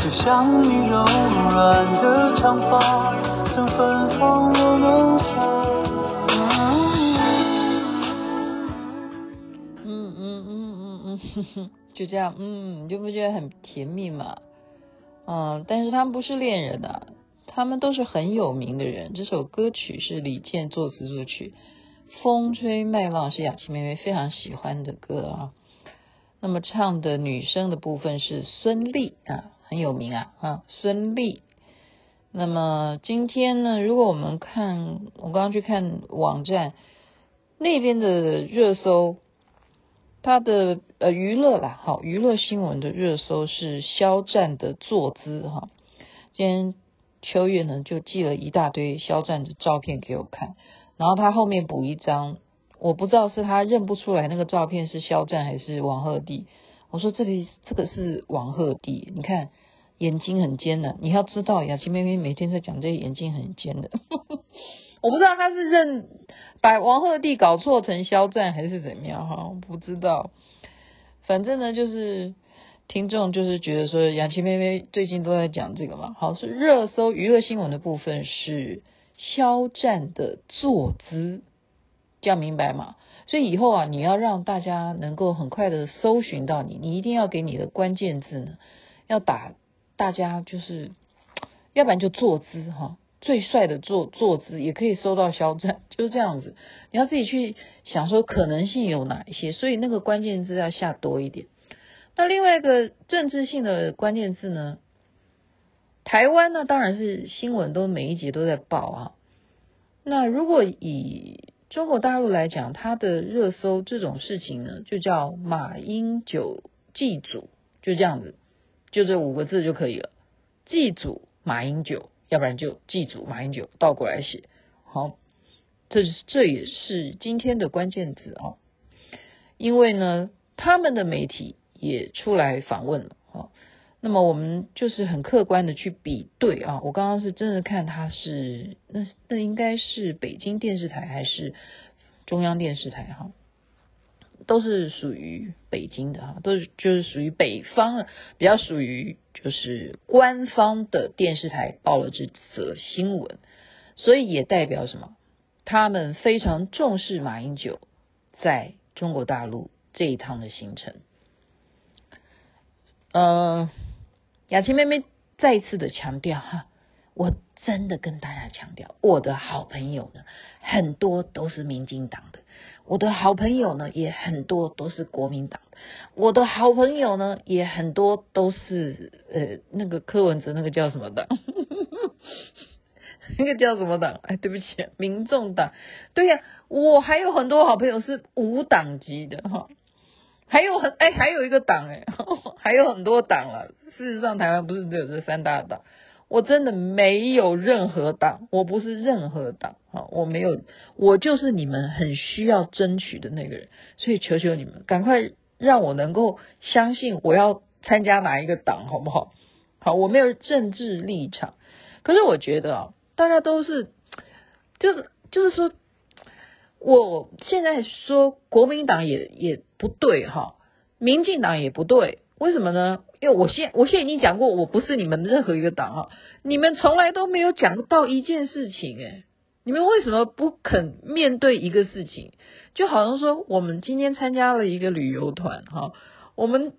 就像你柔软的长发，曾芬芳我梦想。就这样，嗯，你就不觉得很甜蜜吗？嗯，但是他们不是恋人啊，他们都是很有名的人。这首歌曲是李健作词作曲，《风吹麦浪》是雅琪妹妹非常喜欢的歌啊。那么唱的女生的部分是孙俪啊，很有名啊啊，孙俪。那么今天呢，如果我们看，我刚刚去看网站那边的热搜。他的呃娱乐啦，好娱乐新闻的热搜是肖战的坐姿哈。今天秋月呢就寄了一大堆肖战的照片给我看，然后他后面补一张，我不知道是他认不出来那个照片是肖战还是王鹤棣。我说这里这个是王鹤棣，你看眼睛很尖的，你要知道雅琪妹妹每天在讲这个眼睛很尖的。我不知道他是认把王鹤棣搞错成肖战还是怎么样哈，我不知道。反正呢，就是听众就是觉得说，雅琪妹妹最近都在讲这个嘛。好，是热搜娱乐新闻的部分是肖战的坐姿，这样明白吗？所以以后啊，你要让大家能够很快的搜寻到你，你一定要给你的关键字呢，要打大家就是，要不然就坐姿哈。最帅的坐坐姿也可以搜到肖战，就是这样子。你要自己去想说可能性有哪一些，所以那个关键字要下多一点。那另外一个政治性的关键字呢？台湾呢，当然是新闻都每一集都在报啊。那如果以中国大陆来讲，它的热搜这种事情呢，就叫马英九祭祖，就这样子，就这五个字就可以了。祭祖马英九。要不然就祭祖马英九倒过来写，好，这是这也是今天的关键字啊，因为呢，他们的媒体也出来访问了啊，那么我们就是很客观的去比对啊，我刚刚是真的看他是那那应该是北京电视台还是中央电视台哈。都是属于北京的哈，都是就是属于北方的，比较属于就是官方的电视台报了这则新闻，所以也代表什么？他们非常重视马英九在中国大陆这一趟的行程。呃，雅琪妹妹再次的强调哈，我真的跟大家强调，我的好朋友呢，很多都是民进党的。我的好朋友呢，也很多都是国民党。我的好朋友呢，也很多都是呃，那个柯文哲那个叫什么党？那个叫什么党？哎，对不起，民众党。对呀，我还有很多好朋友是无党籍的哈。还有很哎，还有一个党哎，还有很多党了。事实上，台湾不是只有这三大党。我真的没有任何党，我不是任何党啊，我没有，我就是你们很需要争取的那个人，所以求求你们，赶快让我能够相信我要参加哪一个党，好不好？好，我没有政治立场，可是我觉得啊，大家都是，就是就是说，我现在说国民党也也不对哈，民进党也不对，为什么呢？因为我现我现在已经讲过，我不是你们任何一个党哈，你们从来都没有讲到一件事情诶，你们为什么不肯面对一个事情？就好像说我们今天参加了一个旅游团哈，我们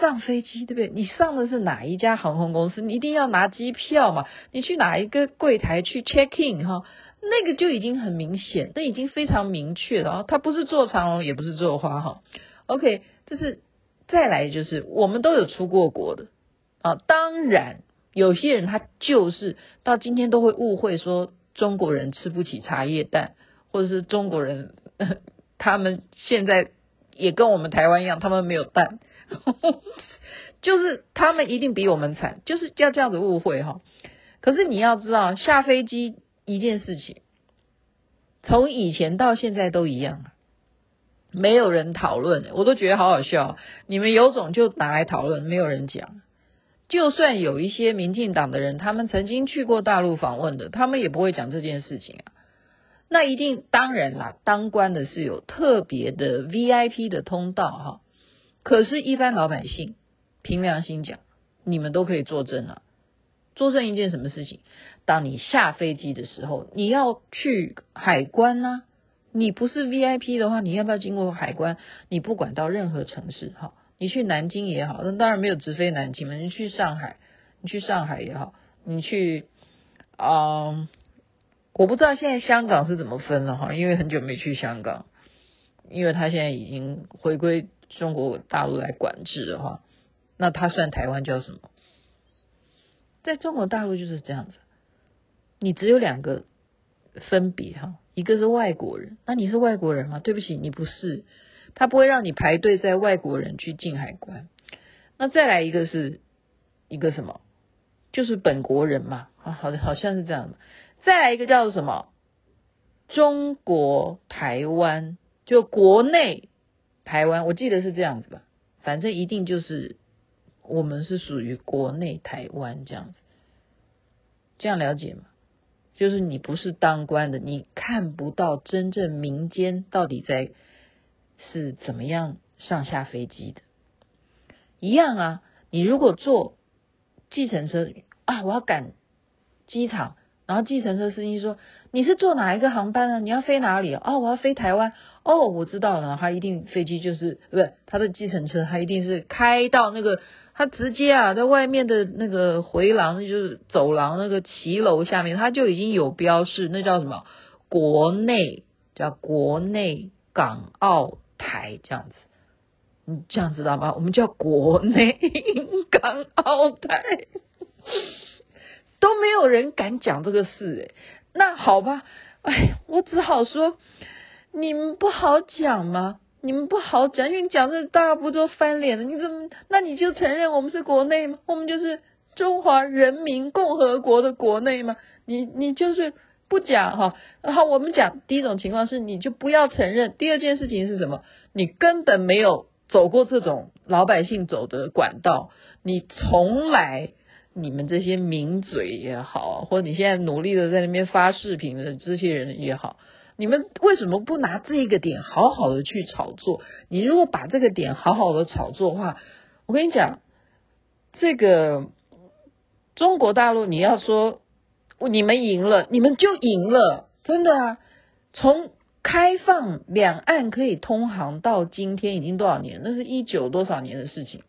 上飞机对不对？你上的是哪一家航空公司？你一定要拿机票嘛？你去哪一个柜台去 check in 哈？那个就已经很明显，那已经非常明确了啊！他不是坐长龙，也不是坐花哈。OK，就是再来就是我们都有出过国的啊。当然，有些人他就是到今天都会误会说中国人吃不起茶叶蛋，或者是中国人 他们现在也跟我们台湾一样，他们没有蛋，就是他们一定比我们惨，就是要这样子误会哈。可是你要知道，下飞机。一件事情，从以前到现在都一样，没有人讨论，我都觉得好好笑。你们有种就拿来讨论，没有人讲。就算有一些民进党的人，他们曾经去过大陆访问的，他们也不会讲这件事情啊。那一定当然啦，当官的是有特别的 VIP 的通道哈。可是，一般老百姓凭良心讲，你们都可以作证啊。作证一件什么事情？当你下飞机的时候，你要去海关呐、啊。你不是 VIP 的话，你要不要经过海关？你不管到任何城市哈，你去南京也好，那当然没有直飞南京嘛。你去上海，你去上海也好，你去啊、呃，我不知道现在香港是怎么分了哈，因为很久没去香港，因为他现在已经回归中国大陆来管制的话，那他算台湾叫什么？在中国大陆就是这样子。你只有两个分别哈，一个是外国人，那你是外国人吗？对不起，你不是，他不会让你排队在外国人去进海关。那再来一个是一个什么？就是本国人嘛，啊，好的，好像是这样的。再来一个叫做什么？中国台湾，就国内台湾，我记得是这样子吧，反正一定就是我们是属于国内台湾这样子，这样了解吗？就是你不是当官的，你看不到真正民间到底在是怎么样上下飞机的。一样啊，你如果坐计程车啊，我要赶机场，然后计程车司机说，你是坐哪一个航班啊？你要飞哪里？哦，我要飞台湾。哦，我知道了，他一定飞机就是不是他的计程车，他一定是开到那个。他直接啊，在外面的那个回廊，就是走廊那个骑楼下面，他就已经有标示，那叫什么？国内叫国内港澳台这样子，你这样知道吗？我们叫国内港澳台，都没有人敢讲这个事诶。那好吧，哎，我只好说，你们不好讲吗？你们不好讲，因为你讲这大家不都翻脸了？你怎么？那你就承认我们是国内吗？我们就是中华人民共和国的国内吗？你你就是不讲哈。然后我们讲第一种情况是，你就不要承认。第二件事情是什么？你根本没有走过这种老百姓走的管道，你从来你们这些名嘴也好，或者你现在努力的在那边发视频的这些人也好。你们为什么不拿这个点好好的去炒作？你如果把这个点好好的炒作的话，我跟你讲，这个中国大陆你要说你们赢了，你们就赢了，真的啊！从开放两岸可以通航到今天已经多少年？那是一九多少年的事情？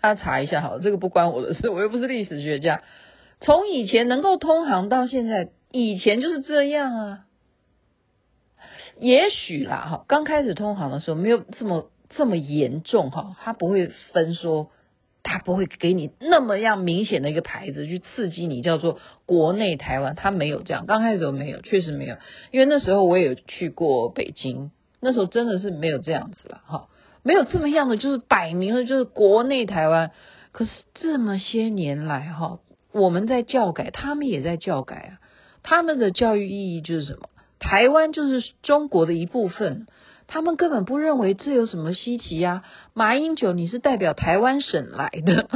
大家查一下好了，这个不关我的事，我又不是历史学家。从以前能够通航到现在。以前就是这样啊，也许啦哈，刚开始通航的时候没有这么这么严重哈，他不会分说，他不会给你那么样明显的一个牌子去刺激你，叫做国内台湾，他没有这样，刚开始都没有，确实没有，因为那时候我也有去过北京，那时候真的是没有这样子了哈，没有这么样的，就是摆明了就是国内台湾，可是这么些年来哈，我们在教改，他们也在教改啊。他们的教育意义就是什么？台湾就是中国的一部分，他们根本不认为这有什么稀奇呀。马英九，你是代表台湾省来的，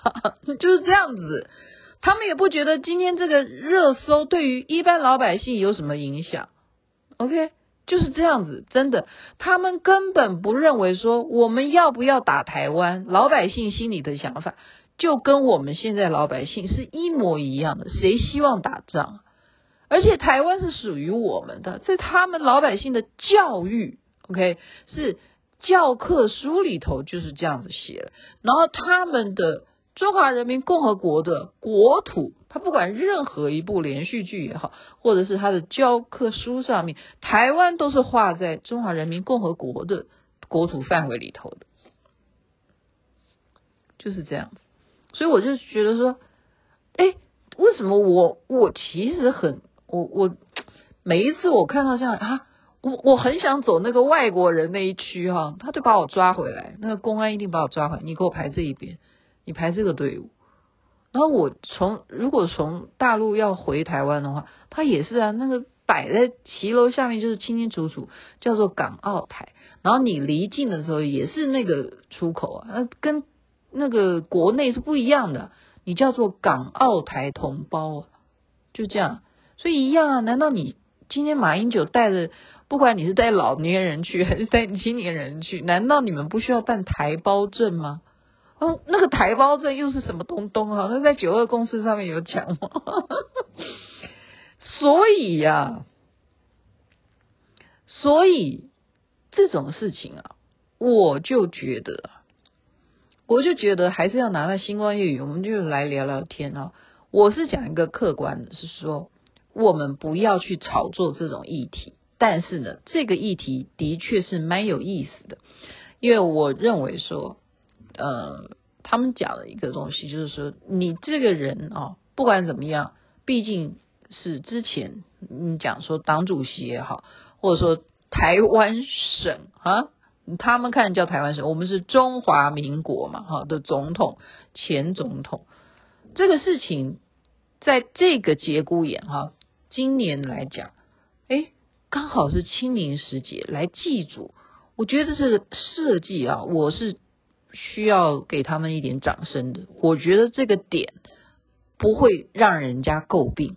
就是这样子。他们也不觉得今天这个热搜对于一般老百姓有什么影响 OK，就是这样子，真的，他们根本不认为说我们要不要打台湾，老百姓心里的想法就跟我们现在老百姓是一模一样的，谁希望打仗？而且台湾是属于我们的，在他们老百姓的教育，OK，是教科书里头就是这样子写的，然后他们的。中华人民共和国的国土，他不管任何一部连续剧也好，或者是他的教科书上面，台湾都是画在中华人民共和国的国土范围里头的，就是这样子。所以我就觉得说，哎，为什么我我其实很我我每一次我看到这样啊，我我很想走那个外国人那一区哈，他就把我抓回来，那个公安一定把我抓回来，你给我排这一边。你排这个队伍，然后我从如果从大陆要回台湾的话，他也是啊，那个摆在骑楼下面就是清清楚楚，叫做港澳台。然后你离境的时候也是那个出口啊，那跟那个国内是不一样的，你叫做港澳台同胞，就这样。所以一样啊，难道你今天马英九带着，不管你是带老年人去 还是带青年人去，难道你们不需要办台胞证吗？哦，那个台胞证又是什么东东啊？那在九二共识上面有讲吗？所以呀、啊，所以这种事情啊，我就觉得，我就觉得还是要拿到星光夜语，我们就来聊聊天啊。我是讲一个客观的，是说我们不要去炒作这种议题，但是呢，这个议题的确是蛮有意思的，因为我认为说。呃，他们讲的一个东西就是说，你这个人啊，不管怎么样，毕竟是之前你讲说党主席也好，或者说台湾省啊，他们看叫台湾省，我们是中华民国嘛，哈的总统、前总统，这个事情在这个节骨眼哈，今年来讲，哎，刚好是清明时节来祭祖，我觉得这个设计啊，我是。需要给他们一点掌声的，我觉得这个点不会让人家诟病，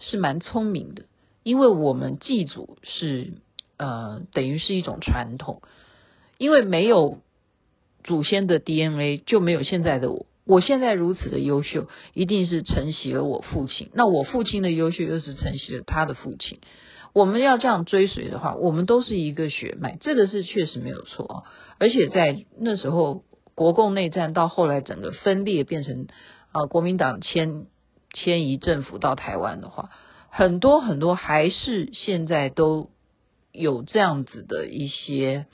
是蛮聪明的。因为我们祭祖是呃等于是一种传统，因为没有祖先的 DNA 就没有现在的我。我现在如此的优秀，一定是承袭了我父亲。那我父亲的优秀又是承袭了他的父亲。我们要这样追随的话，我们都是一个血脉，这个是确实没有错啊。而且在那时候，国共内战到后来整个分裂，变成啊国民党迁迁移政府到台湾的话，很多很多还是现在都有这样子的一些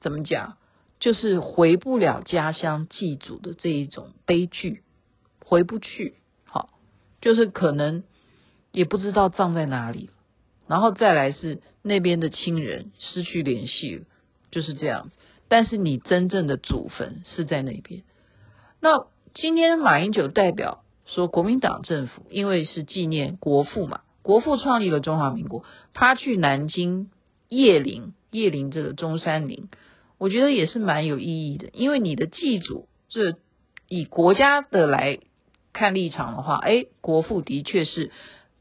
怎么讲，就是回不了家乡祭祖的这一种悲剧，回不去，好，就是可能也不知道葬在哪里。然后再来是那边的亲人失去联系了，就是这样子。但是你真正的祖坟是在那边。那今天马英九代表说，国民党政府因为是纪念国父嘛，国父创立了中华民国，他去南京叶林，叶林这个中山陵，我觉得也是蛮有意义的。因为你的祭祖，这以国家的来看立场的话，哎，国父的确是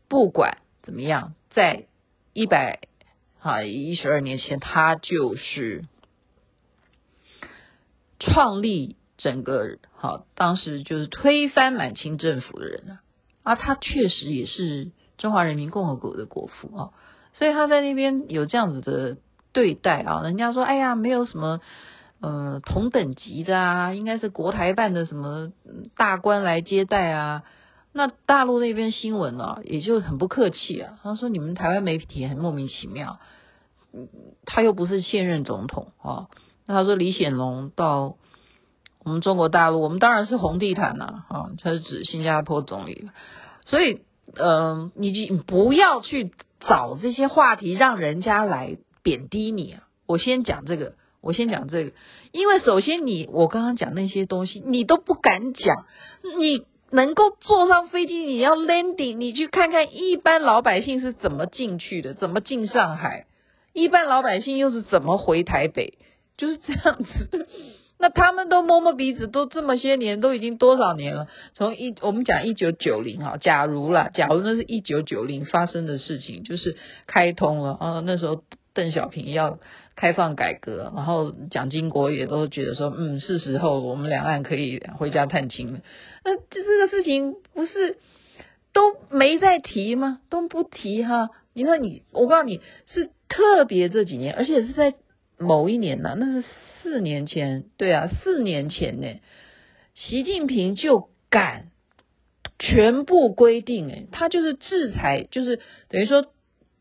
不管怎么样，在一百啊一十二年前，他就是创立整个好，当时就是推翻满清政府的人啊，啊，他确实也是中华人民共和国的国父啊，所以他在那边有这样子的对待啊，人家说，哎呀，没有什么呃同等级的啊，应该是国台办的什么大官来接待啊。那大陆那边新闻呢，也就很不客气啊。他说：“你们台湾媒体很莫名其妙，他又不是现任总统啊。”那他说李显龙到我们中国大陆，我们当然是红地毯呐啊。他是指新加坡总理，所以嗯、呃，你你不要去找这些话题，让人家来贬低你啊。我先讲这个，我先讲这个，因为首先你我刚刚讲那些东西，你都不敢讲，你。能够坐上飞机，你要 landing，你去看看一般老百姓是怎么进去的，怎么进上海，一般老百姓又是怎么回台北，就是这样子。那他们都摸摸鼻子，都这么些年，都已经多少年了？从一我们讲一九九零哈，假如啦，假如那是一九九零发生的事情，就是开通了啊，那时候邓小平要开放改革，然后蒋经国也都觉得说，嗯，是时候我们两岸可以回家探亲了。那这这个事情不是都没在提吗？都不提哈？你说你，我告诉你是特别这几年，而且是在某一年呢，那是。四年前，对啊，四年前呢，习近平就敢全部规定，诶，他就是制裁，就是等于说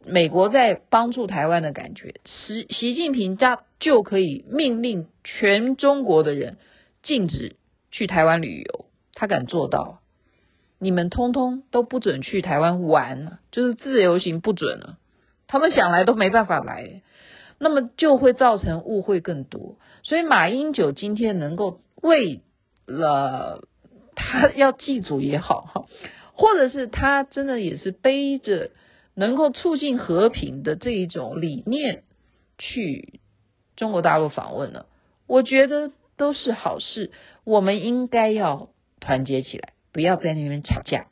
美国在帮助台湾的感觉，习习近平家就可以命令全中国的人禁止去台湾旅游，他敢做到，你们通通都不准去台湾玩，就是自由行不准了，他们想来都没办法来。那么就会造成误会更多，所以马英九今天能够为了他要祭祖也好哈，或者是他真的也是背着能够促进和平的这一种理念去中国大陆访问了，我觉得都是好事。我们应该要团结起来，不要在那边吵架，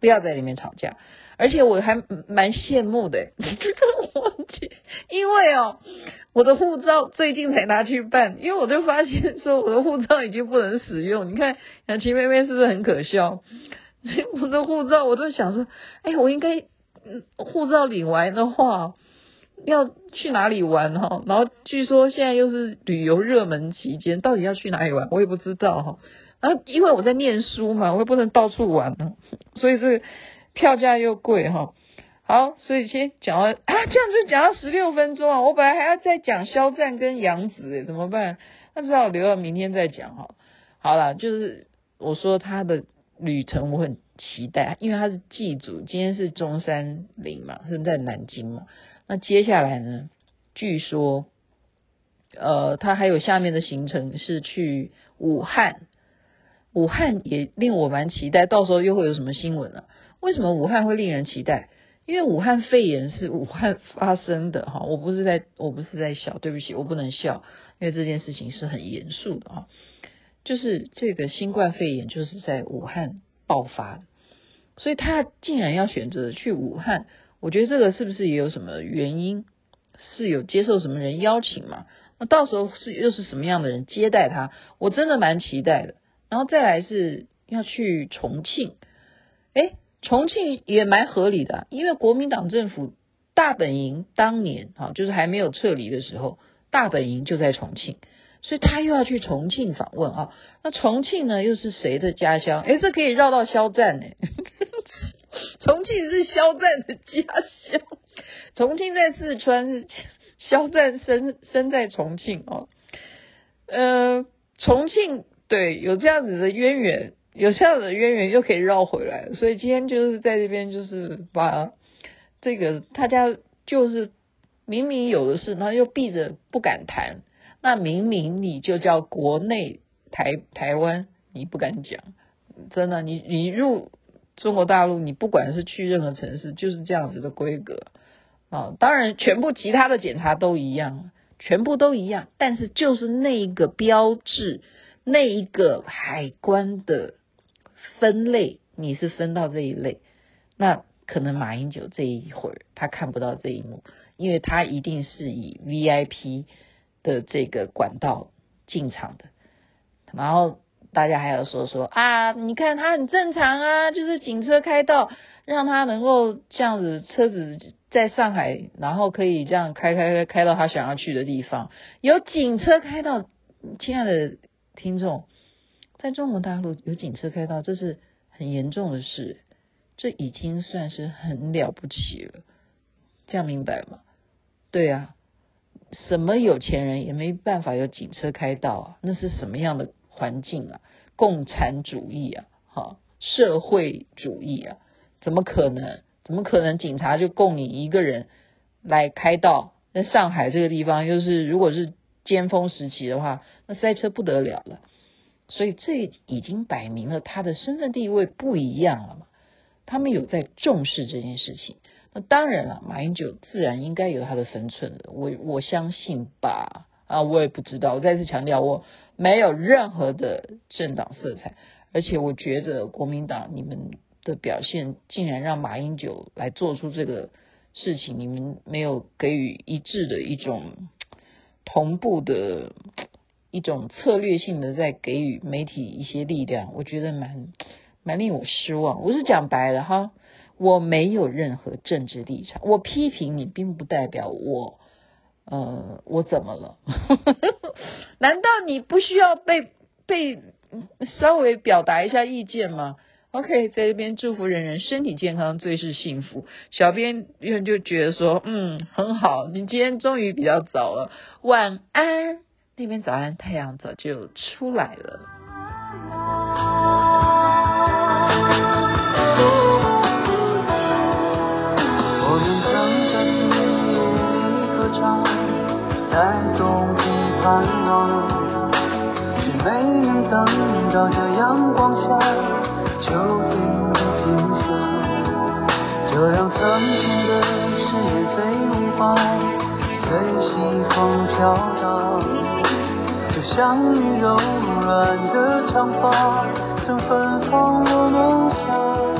不要在里面吵架。而且我还蛮羡慕的，我因为哦，我的护照最近才拿去办，因为我就发现说我的护照已经不能使用。你看雅琪妹妹是不是很可笑？我的护照，我都想说，哎，我应该护照领完的话，要去哪里玩哈？然后据说现在又是旅游热门期间，到底要去哪里玩，我也不知道哈。然后因为我在念书嘛，我也不能到处玩呢，所以这个。票价又贵哈，好，所以先讲到啊，这样就讲到十六分钟啊，我本来还要再讲肖战跟杨紫诶，怎么办？那只好留到明天再讲哈。好了，就是我说他的旅程我很期待，因为他是祭祖，今天是中山陵嘛，是在南京嘛。那接下来呢，据说呃，他还有下面的行程是去武汉，武汉也令我蛮期待，到时候又会有什么新闻呢？为什么武汉会令人期待？因为武汉肺炎是武汉发生的哈，我不是在，我不是在笑，对不起，我不能笑，因为这件事情是很严肃的啊。就是这个新冠肺炎就是在武汉爆发的，所以他竟然要选择去武汉，我觉得这个是不是也有什么原因？是有接受什么人邀请嘛？那到时候是又是什么样的人接待他？我真的蛮期待的。然后再来是要去重庆，诶。重庆也蛮合理的，因为国民党政府大本营当年啊，就是还没有撤离的时候，大本营就在重庆，所以他又要去重庆访问啊。那重庆呢，又是谁的家乡？诶，这可以绕到肖战呢。重庆是肖战的家乡，重庆在四川，肖战生生在重庆哦。呃，重庆对，有这样子的渊源。有这样子的渊源又可以绕回来，所以今天就是在这边，就是把这个大家就是明明有的事，然后又闭着不敢谈。那明明你就叫国内台台湾，你不敢讲，真的，你你入中国大陆，你不管是去任何城市，就是这样子的规格啊。当然，全部其他的检查都一样，全部都一样，但是就是那一个标志，那一个海关的。分类，你是分到这一类，那可能马英九这一会儿他看不到这一幕，因为他一定是以 VIP 的这个管道进场的。然后大家还要说说啊，你看他很正常啊，就是警车开道，让他能够这样子车子在上海，然后可以这样开开开开到他想要去的地方，有警车开道，亲爱的听众。在中国大陆有警车开道，这是很严重的事，这已经算是很了不起了，这样明白吗？对啊，什么有钱人也没办法有警车开道啊，那是什么样的环境啊？共产主义啊，哈，社会主义啊，怎么可能？怎么可能警察就供你一个人来开道？那上海这个地方，又是如果是尖峰时期的话，那塞车不得了了。所以这已经摆明了他的身份地位不一样了嘛，他们有在重视这件事情。那当然了，马英九自然应该有他的分寸的，我我相信吧。啊，我也不知道。我再次强调，我没有任何的政党色彩，而且我觉得国民党你们的表现，竟然让马英九来做出这个事情，你们没有给予一致的一种同步的一种策略性的在给予媒体一些力量，我觉得蛮蛮令我失望。我是讲白了哈。我没有任何政治立场，我批评你，并不代表我，呃，我怎么了？难道你不需要被被稍微表达一下意见吗？OK，在这边祝福人人身体健康，最是幸福。小编就觉得说，嗯，很好，你今天终于比较早了，晚安。那边早安，太阳早就出来了。在冬季盼望，却没能等到这阳光下秋天的景色。就让曾经的誓言随雾化，随西风飘荡。就像你柔软的长发，曾芬芳我梦想。